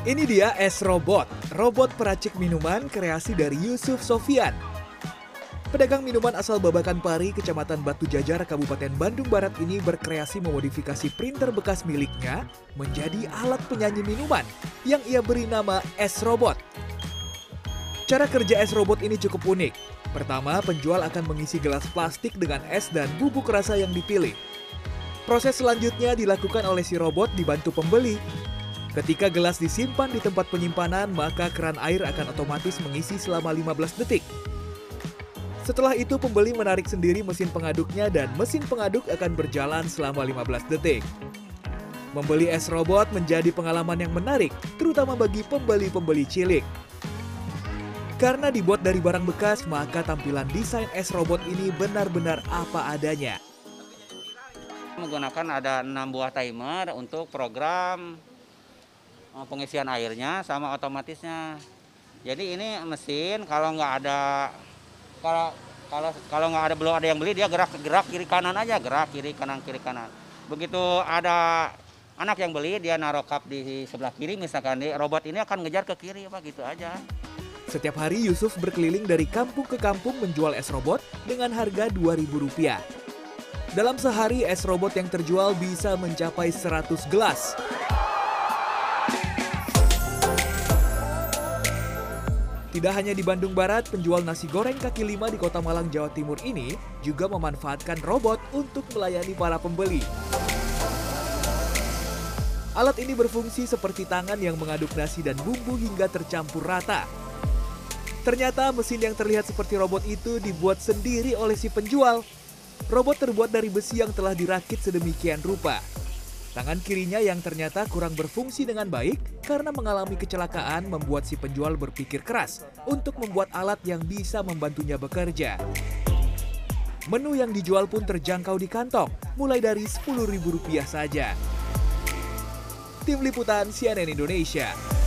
Ini dia S Robot, robot peracik minuman kreasi dari Yusuf Sofian. Pedagang minuman asal Babakan Pari, Kecamatan Batu Jajar, Kabupaten Bandung Barat ini berkreasi memodifikasi printer bekas miliknya menjadi alat penyanyi minuman yang ia beri nama S Robot. Cara kerja S Robot ini cukup unik. Pertama, penjual akan mengisi gelas plastik dengan es dan bubuk rasa yang dipilih. Proses selanjutnya dilakukan oleh si robot dibantu pembeli. Ketika gelas disimpan di tempat penyimpanan, maka keran air akan otomatis mengisi selama 15 detik. Setelah itu pembeli menarik sendiri mesin pengaduknya dan mesin pengaduk akan berjalan selama 15 detik. Membeli es robot menjadi pengalaman yang menarik, terutama bagi pembeli-pembeli cilik. Karena dibuat dari barang bekas, maka tampilan desain es robot ini benar-benar apa adanya. Menggunakan ada enam buah timer untuk program pengisian airnya sama otomatisnya. Jadi ini mesin kalau nggak ada kalau kalau kalau nggak ada belum ada yang beli dia gerak gerak kiri kanan aja gerak kiri kanan kiri kanan. Begitu ada anak yang beli dia naruh cup di sebelah kiri misalkan di robot ini akan ngejar ke kiri apa gitu aja. Setiap hari Yusuf berkeliling dari kampung ke kampung menjual es robot dengan harga Rp2.000. Dalam sehari es robot yang terjual bisa mencapai 100 gelas. Tidak hanya di Bandung Barat, penjual nasi goreng kaki lima di Kota Malang, Jawa Timur ini juga memanfaatkan robot untuk melayani para pembeli. Alat ini berfungsi seperti tangan yang mengaduk nasi dan bumbu hingga tercampur rata. Ternyata mesin yang terlihat seperti robot itu dibuat sendiri oleh si penjual. Robot terbuat dari besi yang telah dirakit sedemikian rupa. Tangan kirinya yang ternyata kurang berfungsi dengan baik karena mengalami kecelakaan membuat si penjual berpikir keras untuk membuat alat yang bisa membantunya bekerja. Menu yang dijual pun terjangkau di kantong, mulai dari Rp10.000 saja. Tim Liputan CNN Indonesia